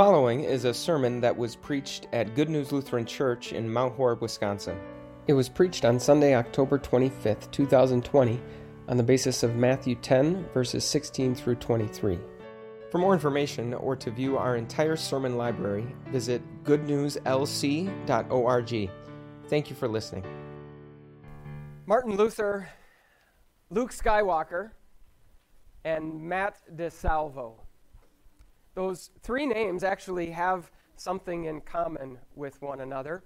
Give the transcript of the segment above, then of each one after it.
following is a sermon that was preached at Good News Lutheran Church in Mount Horeb, Wisconsin. It was preached on Sunday, October 25th, 2020, on the basis of Matthew 10, verses 16 through 23. For more information or to view our entire sermon library, visit goodnewslc.org. Thank you for listening. Martin Luther, Luke Skywalker, and Matt DeSalvo. Those three names actually have something in common with one another.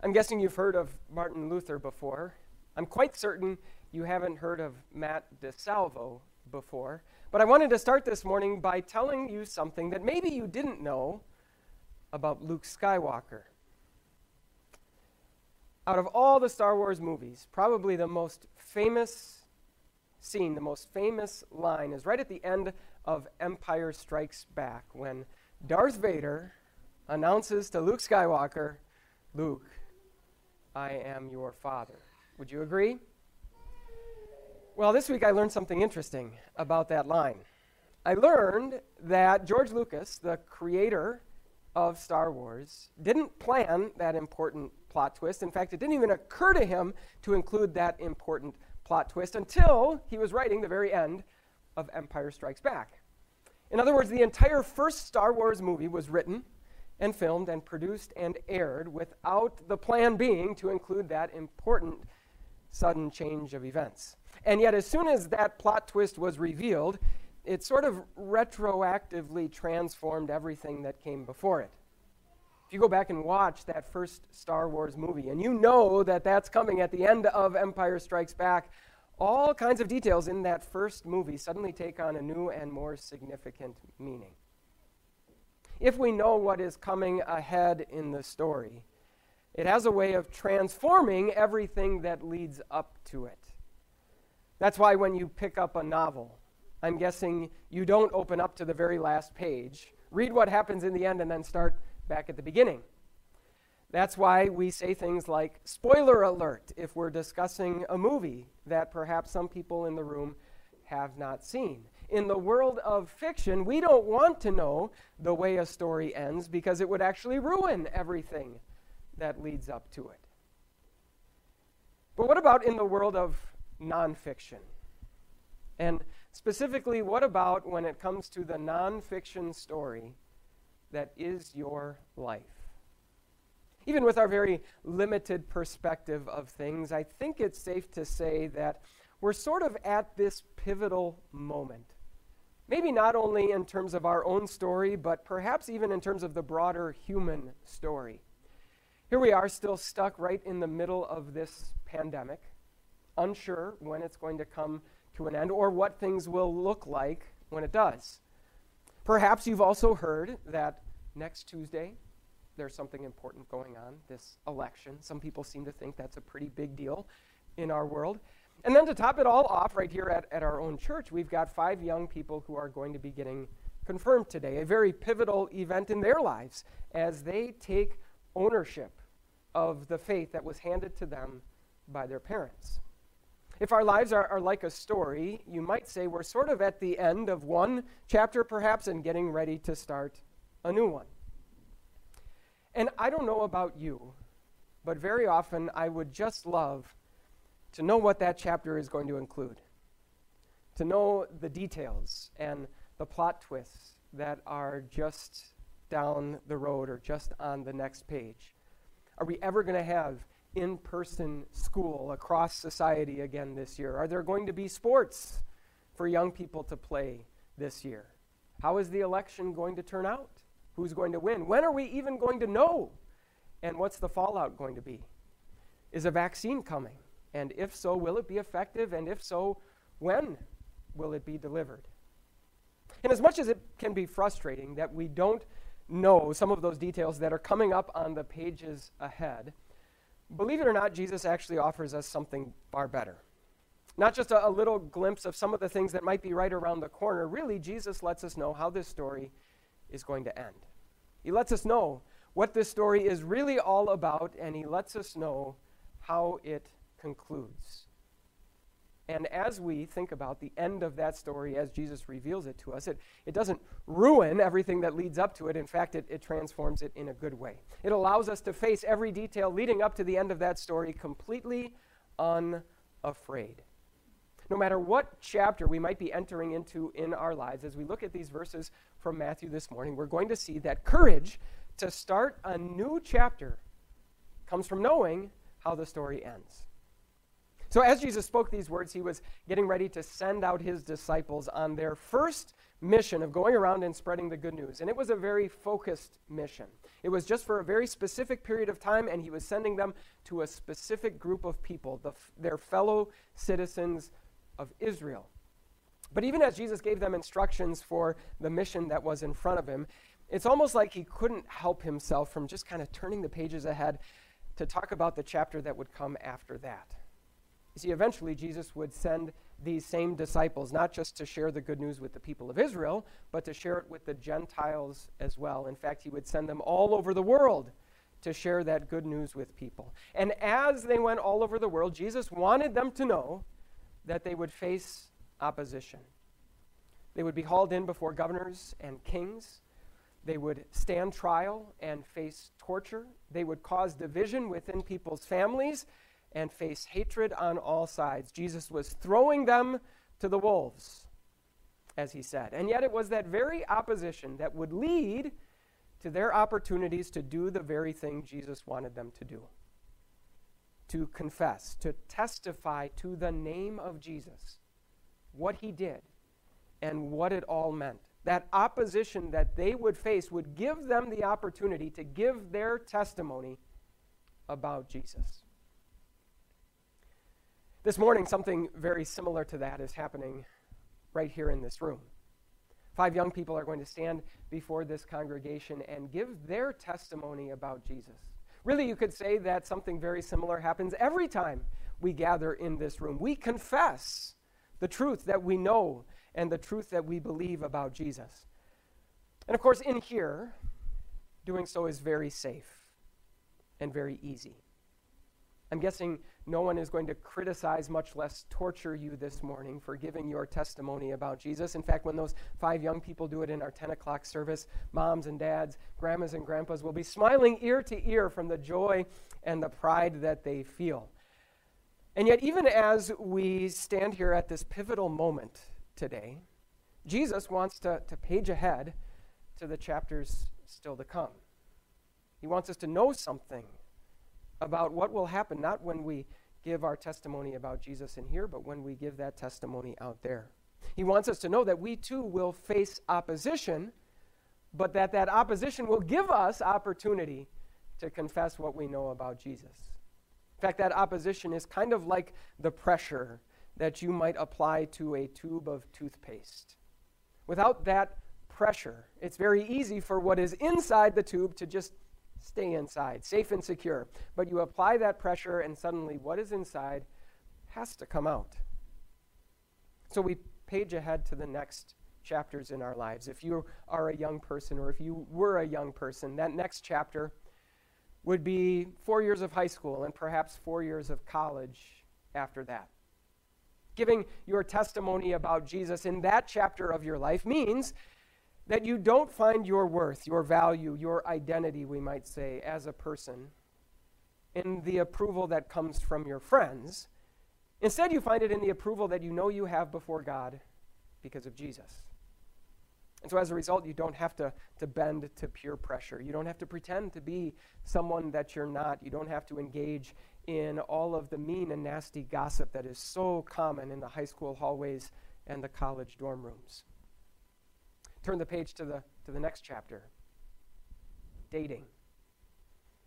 I'm guessing you've heard of Martin Luther before. I'm quite certain you haven't heard of Matt DeSalvo before. But I wanted to start this morning by telling you something that maybe you didn't know about Luke Skywalker. Out of all the Star Wars movies, probably the most famous scene, the most famous line is right at the end of Empire Strikes Back when Darth Vader announces to Luke Skywalker, Luke, I am your father. Would you agree? Well, this week I learned something interesting about that line. I learned that George Lucas, the creator of Star Wars, didn't plan that important plot twist. In fact, it didn't even occur to him to include that important plot twist until he was writing the very end of Empire Strikes Back. In other words, the entire first Star Wars movie was written and filmed and produced and aired without the plan being to include that important sudden change of events. And yet, as soon as that plot twist was revealed, it sort of retroactively transformed everything that came before it. If you go back and watch that first Star Wars movie, and you know that that's coming at the end of Empire Strikes Back, all kinds of details in that first movie suddenly take on a new and more significant meaning. If we know what is coming ahead in the story, it has a way of transforming everything that leads up to it. That's why when you pick up a novel, I'm guessing you don't open up to the very last page, read what happens in the end, and then start back at the beginning. That's why we say things like spoiler alert if we're discussing a movie that perhaps some people in the room have not seen. In the world of fiction, we don't want to know the way a story ends because it would actually ruin everything that leads up to it. But what about in the world of nonfiction? And specifically, what about when it comes to the nonfiction story that is your life? Even with our very limited perspective of things, I think it's safe to say that we're sort of at this pivotal moment. Maybe not only in terms of our own story, but perhaps even in terms of the broader human story. Here we are, still stuck right in the middle of this pandemic, unsure when it's going to come to an end or what things will look like when it does. Perhaps you've also heard that next Tuesday, there's something important going on, this election. Some people seem to think that's a pretty big deal in our world. And then to top it all off, right here at, at our own church, we've got five young people who are going to be getting confirmed today, a very pivotal event in their lives as they take ownership of the faith that was handed to them by their parents. If our lives are, are like a story, you might say we're sort of at the end of one chapter, perhaps, and getting ready to start a new one. And I don't know about you, but very often I would just love to know what that chapter is going to include, to know the details and the plot twists that are just down the road or just on the next page. Are we ever going to have in person school across society again this year? Are there going to be sports for young people to play this year? How is the election going to turn out? Who's going to win? When are we even going to know? And what's the fallout going to be? Is a vaccine coming? And if so, will it be effective? And if so, when will it be delivered? And as much as it can be frustrating that we don't know some of those details that are coming up on the pages ahead, believe it or not, Jesus actually offers us something far better. Not just a, a, little glimpse of some of the things that might be right around the corner. Really, Jesus lets us know how this story is going to end. He lets us know what this story is really all about, and he lets us know how it concludes. And as we think about the end of that story as Jesus reveals it to us, it, it doesn't ruin everything that leads up to it. In fact, it, it transforms it in a good way. It allows us to face every detail leading up to the end of that story completely unafraid. No matter what chapter we might be entering into in our lives, as we look at these verses from Matthew this morning, we're going to see that courage to start a new chapter comes from knowing how the story ends. So, as Jesus spoke these words, he was getting ready to send out his disciples on their first mission of going around and spreading the good news. And it was a very focused mission. It was just for a very specific period of time, and he was sending them to a specific group of people, the, their fellow citizens of Israel. But even as Jesus gave them instructions for the mission that was in front of him, it's almost like he couldn't help himself from just kind of turning the pages ahead to talk about the chapter that would come after that. You see, eventually Jesus would send these same disciples not just to share the good news with the people of Israel, but to share it with the Gentiles as well. In fact, he would send them all over the world to share that good news with people. And as they went all over the world, Jesus wanted them to know that they would face opposition. They would be hauled in before governors and kings. They would stand trial and face torture. They would cause division within people's families and face hatred on all sides. Jesus was throwing them to the wolves, as he said. And yet it was that very opposition that would lead to their opportunities to do the very thing Jesus wanted them to do to confess, to testify to the name of Jesus, what he did, and what it all meant. That opposition that they would face would give them the opportunity to give their testimony about Jesus. This morning, something very similar to that is happening right here in this room. Five young people are going to stand before this congregation and give their testimony about Jesus. Really, you could say that something very similar happens every time we gather in this room. We confess the truth that we know and the truth that we believe about Jesus. And of course, in here, doing so is very safe and very easy. I'm guessing no one is going to criticize, much less torture you this morning for giving your testimony about Jesus. In fact, when those five young people do it in our 10 o'clock service, moms and dads, grandmas and grandpas will be smiling ear to ear from the joy and the pride that they feel. And yet, even as we stand here at this pivotal moment today, Jesus wants to, to page ahead to the chapters still to come. He wants us to know something about what will happen, not when we give our testimony about Jesus in here, but when we give that testimony out there. He wants us to know that we too will face opposition, but that that opposition will give us opportunity to confess what we know about Jesus. In fact, that opposition is kind of like the pressure that you might apply to a tube of toothpaste. Without that pressure, it's very easy for what is inside the tube to just stay inside, safe and secure. But you apply that pressure, and suddenly what is inside has to come out. So we page ahead to the next chapters in our lives. If you are a young person, or if you were a young person, that next chapter would be four years of high school and perhaps four years of college after that. Giving your testimony about Jesus in that chapter of your life means that you don't find your worth, your value, your identity, we might say, as a person in the approval that comes from your friends. Instead, you find it in the approval that you know you have before God because of Jesus. And so, as a result, you don't have to, to bend to peer pressure. You don't have to pretend to be someone that you're not. You don't have to engage in all of the mean and nasty gossip that is so common in the high school hallways and the college dorm rooms. Turn the page to the, to the next chapter dating.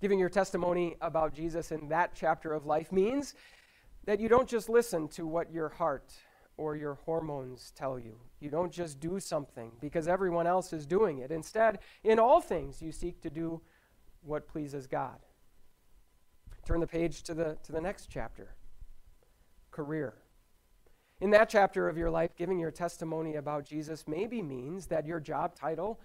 Giving your testimony about Jesus in that chapter of life means that you don't just listen to what your heart or your hormones tell you. You don't just do something because everyone else is doing it. Instead, in all things, you seek to do what pleases God. Turn the page to the, to the next chapter career. In that chapter of your life, giving your testimony about Jesus maybe means that your job title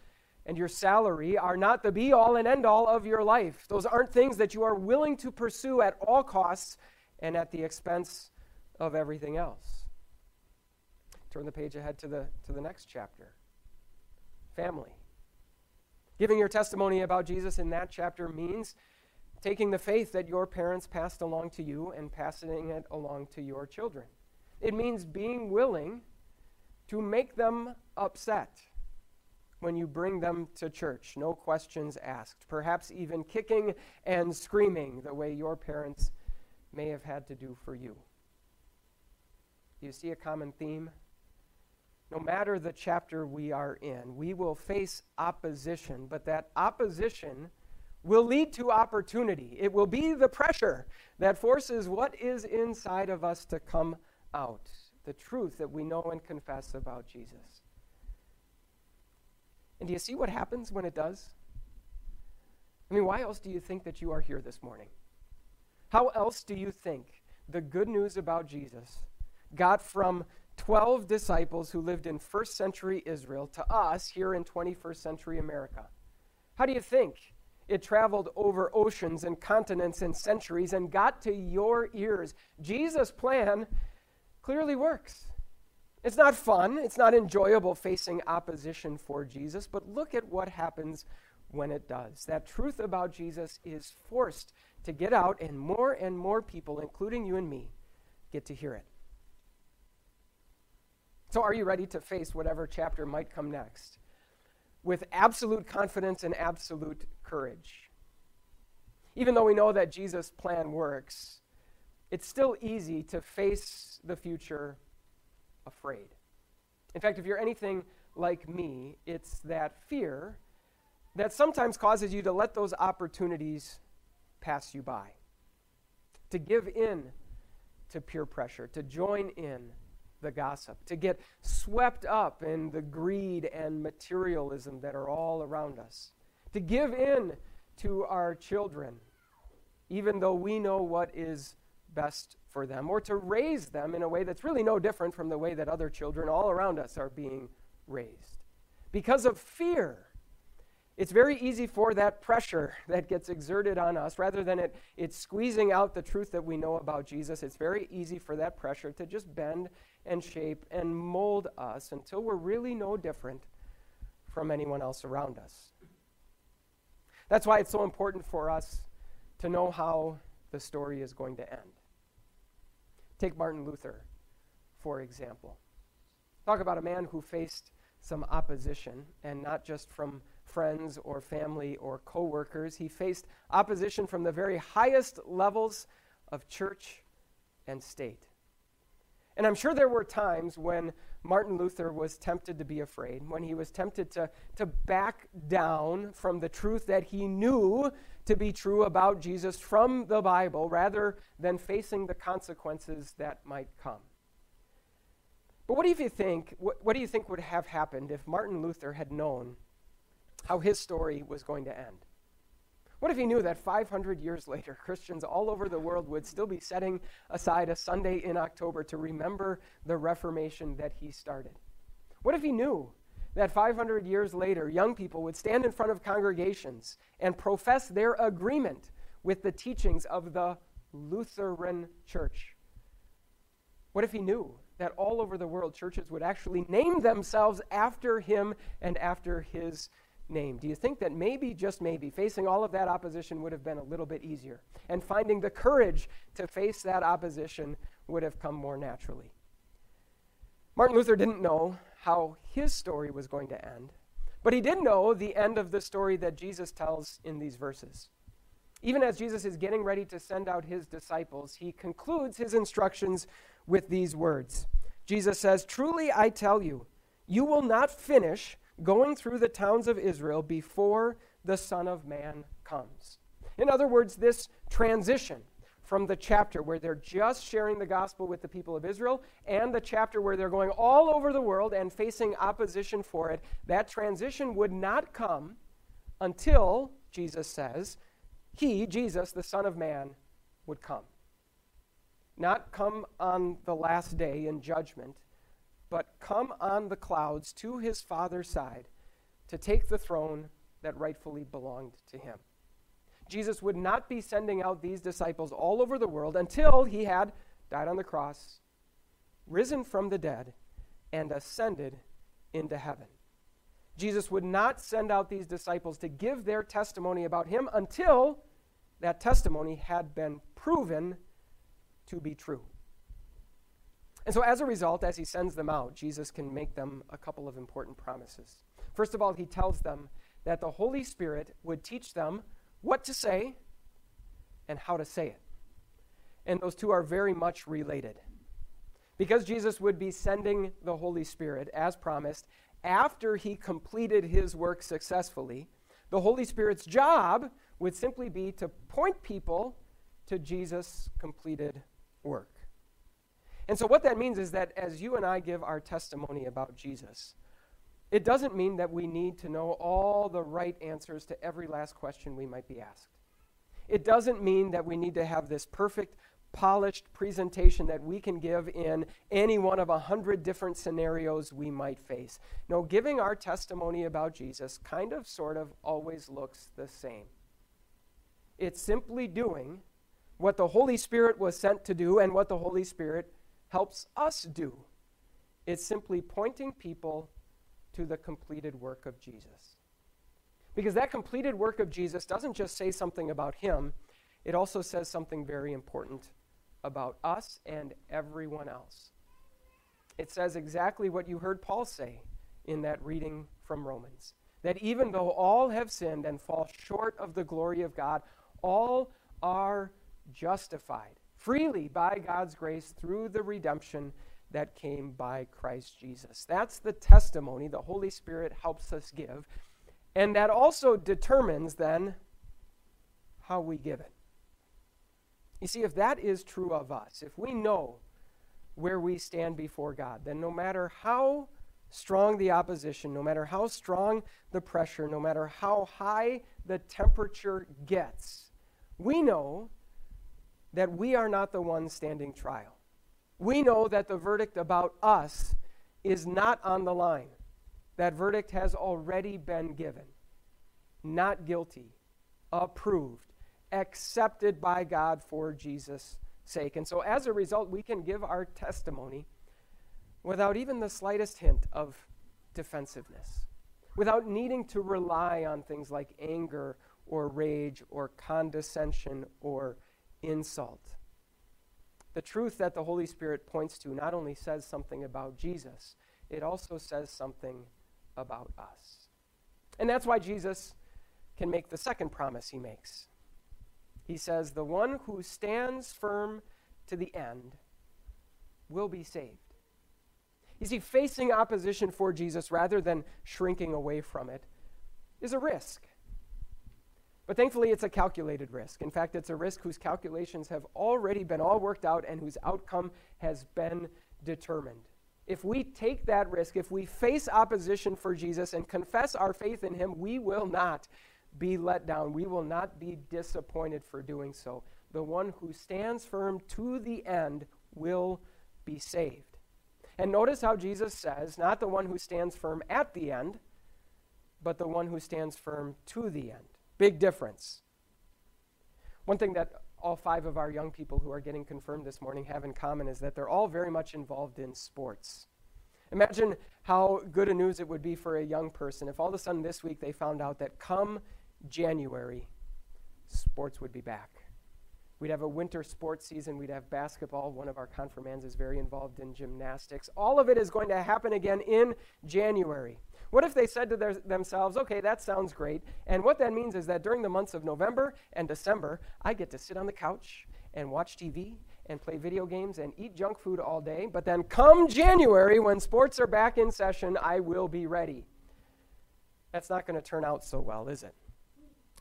and your salary are not the be all and end all of your life. Those aren't things that you are willing to pursue at all costs and at the expense of everything else. Turn the page ahead to the, to the next chapter family. Giving your testimony about Jesus in that chapter means taking the faith that your parents passed along to you and passing it along to your children. It means being willing to make them upset when you bring them to church, no questions asked, perhaps even kicking and screaming the way your parents may have had to do for you. Do you see a common theme? No matter the chapter we are in, we will face opposition, but that opposition will lead to opportunity. It will be the pressure that forces what is inside of us to come out the truth that we know and confess about Jesus. And do you see what happens when it does? I mean, why else do you think that you are here this morning? How else do you think the good news about Jesus got from 12 disciples who lived in first century Israel to us here in 21st century America? How do you think it traveled over oceans and continents and centuries and got to your ears? Jesus' plan clearly works. It's not fun, it's not enjoyable facing opposition for Jesus, but look at what happens when it does. That truth about Jesus is forced to get out, and more and more people, including you and me, get to hear it. So, are you ready to face whatever chapter might come next with absolute confidence and absolute courage? Even though we know that Jesus' plan works, it's still easy to face the future afraid. In fact, if you're anything like me, it's that fear that sometimes causes you to let those opportunities pass you by, to give in to peer pressure, to join in the gossip, to get swept up in the greed and materialism that are all around us, to give in to our children, even though we know what is best for them, or to raise them in a way that's really no different from the way that other children all around us are being raised. Because of fear, it's very easy for that pressure that gets exerted on us, rather than it, it squeezing out the truth that we know about Jesus, it's very easy for that pressure to just bend and shape and mold us until we're really no different from anyone else around us. That's why it's so important for us to know how the story is going to end. Take Martin Luther, for example. Talk about a man who faced some opposition, and not just from friends or family or coworkers. He faced opposition from the very highest levels of church and state. And I'm sure there were times when Martin Luther was tempted to be afraid, when he was tempted to, to back down from the truth that he knew to be true about Jesus from the Bible rather than facing the consequences that might come. But what do you think, what, what do you think would have happened if Martin Luther had known how his story was going to end? What if he knew that 500 years later, Christians all over the world would still be setting aside a Sunday in October to remember the Reformation that he started? What if he knew that 500 years later, young people would stand in front of congregations and profess their agreement with the teachings of the Lutheran Church. What if he knew that all over the world churches would actually name themselves after him and after his name? Do you think that maybe, just maybe, facing all of that opposition would have been a little bit easier? And finding the courage to face that opposition would have come more naturally? Martin Luther didn't know how his story was going to end, but he did know the end of the story that Jesus tells in these verses. Even as Jesus is getting ready to send out his disciples, he concludes his instructions with these words Jesus says, Truly I tell you, you will not finish going through the towns of Israel before the Son of Man comes. In other words, this transition from the chapter where they're just sharing the gospel with the people of Israel and the chapter where they're going all over the world and facing opposition for it, that transition would not come until, Jesus says, He, Jesus, the Son of Man, would come. Not come on the last day in judgment, but come on the clouds to his Father's side to take the throne that rightfully belonged to him. Jesus would not be sending out these disciples all over the world until he had died on the cross, risen from the dead, and ascended into heaven. Jesus would not send out these disciples to give their testimony about him until that testimony had been proven to be true. And so, as a result, as he sends them out, Jesus can make them a couple of important promises. First of all, he tells them that the Holy Spirit would teach them what to say and how to say it. And those two are very much related. Because Jesus would be sending the Holy Spirit, as promised, after he completed his work successfully, the Holy Spirit's job would simply be to point people to Jesus' completed work. And so, what that means is that as you and I give our testimony about Jesus, it doesn't mean that we need to know all the right answers to every last question we might be asked. It doesn't mean that we need to have this perfect, polished presentation that we can give in any one of a hundred different scenarios we might face. No, giving our testimony about Jesus kind of, sort of, always looks the same. It's simply doing what the Holy Spirit was sent to do and what the Holy Spirit helps us do. It's simply pointing people to the completed work of Jesus. Because that completed work of Jesus doesn't just say something about him, it also says something very important about us and everyone else. It says exactly what you heard Paul say in that reading from Romans that even though all have sinned and fall short of the glory of God, all are justified freely by God's grace through the redemption that came by Christ Jesus. That's the testimony the Holy Spirit helps us give. And that also determines then how we give it. You see, if that is true of us, if we know where we stand before God, then no matter how strong the opposition, no matter how strong the pressure, no matter how high the temperature gets, we know that we are not the ones standing trial we know that the verdict about us is not on the line. That verdict has already been given. Not guilty, approved, accepted by God for Jesus' sake. And so, as a result, we can give our testimony without even the slightest hint of defensiveness, without needing to rely on things like anger or rage or condescension or insult. The truth that the Holy Spirit points to not only says something about Jesus, it also says something about us. And that's why Jesus can make the second promise he makes. He says, The one who stands firm to the end will be saved. You see, facing opposition for Jesus rather than shrinking away from it is a risk. But thankfully, it's a calculated risk. In fact, it's a risk whose calculations have already been all worked out and whose outcome has been determined. If we take that risk, if we face opposition for Jesus and confess our faith in him, we will not be let down. We will not be disappointed for doing so. The one who stands firm to the end will be saved. And notice how Jesus says, not the one who stands firm at the end, but the one who stands firm to the end. Big difference. One thing that all five of our young people who are getting confirmed this morning have in common is that they're all very much involved in sports. Imagine how good a news it would be for a young person if all of a sudden this week they found out that come January, sports would be back. We'd have a winter sports season. We'd have basketball. One of our confirmands is very involved in gymnastics. All of it is going to happen again in January. What if they said to their, themselves, okay, that sounds great. And what that means is that during the months of November and December, I get to sit on the couch and watch TV and play video games and eat junk food all day. But then come January, when sports are back in session, I will be ready. That's not going to turn out so well, is it?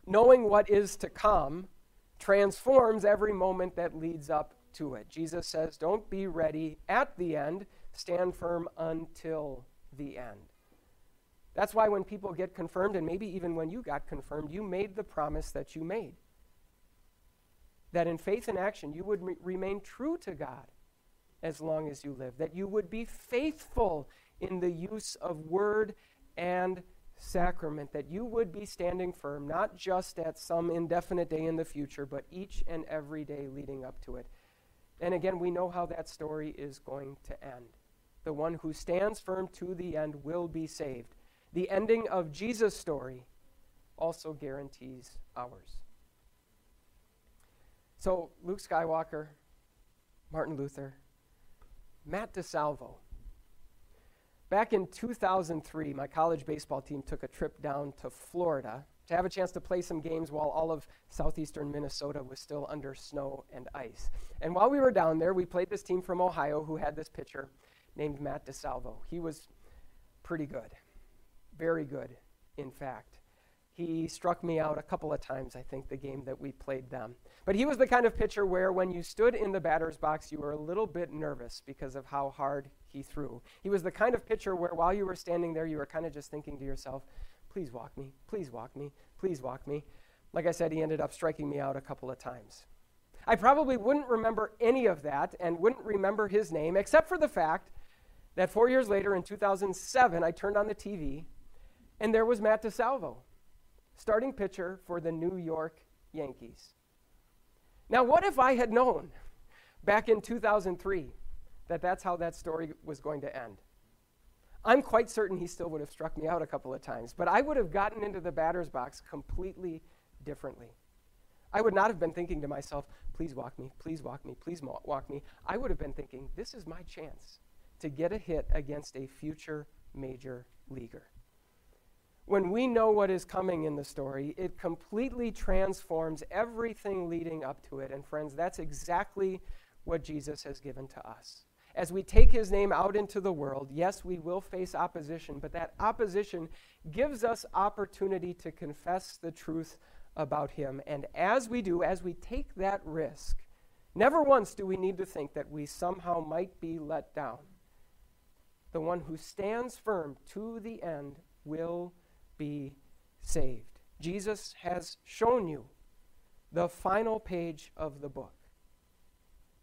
Knowing what is to come transforms every moment that leads up to it. Jesus says, Don't be ready at the end, stand firm until the end. That's why when people get confirmed, and maybe even when you got confirmed, you made the promise that you made. That in faith and action, you would re- remain true to God as long as you live, that you would be faithful in the use of word and sacrament, that you would be standing firm, not just at some indefinite day in the future, but each and every day leading up to it. And again, we know how that story is going to end. the one who stands firm to the end will be saved. The ending of Jesus' story also guarantees ours. So, Luke Skywalker, Martin Luther, Matt DeSalvo. Back in 2003, my college baseball team took a trip down to Florida to have a chance to play some games while all of southeastern Minnesota was still under snow and ice. And while we were down there, we played this team from Ohio who had this pitcher named Matt DeSalvo. He was pretty good, very good, in fact. He struck me out a couple of times, I think, the game that we played them. But he was the kind of pitcher where when you stood in the batter's box, you were a little bit nervous because of how hard he threw. He was the kind of pitcher where while you were standing there, you were kind of just thinking to yourself, please walk me, please walk me, please walk me. Like I said, he ended up striking me out a couple of times. I probably wouldn't remember any of that and wouldn't remember his name, except for the fact that four years later, in 2007, I turned on the TV and there was Matt DeSalvo, starting pitcher for the New York Yankees. Now, what if I had known back in 2003 that that's how that story was going to end? I'm quite certain he still would have struck me out a couple of times, but I would have gotten into the batter's box completely differently. I would not have been thinking to myself, please walk me, please walk me, please walk me. I would have been thinking, this is my chance to get a hit against a future major leaguer. When we know what is coming in the story, it completely transforms everything leading up to it. And, friends, that's exactly what Jesus has given to us. As we take his name out into the world, yes, we will face opposition, but that opposition gives us opportunity to confess the truth about him. And as we do, as we take that risk, never once do we need to think that we somehow might be let down the one who stands firm to the end will be saved. Jesus has shown you the final page of the book,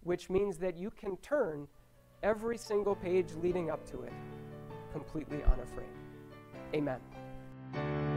which means that you can turn every single page leading up to it completely unafraid. Amen.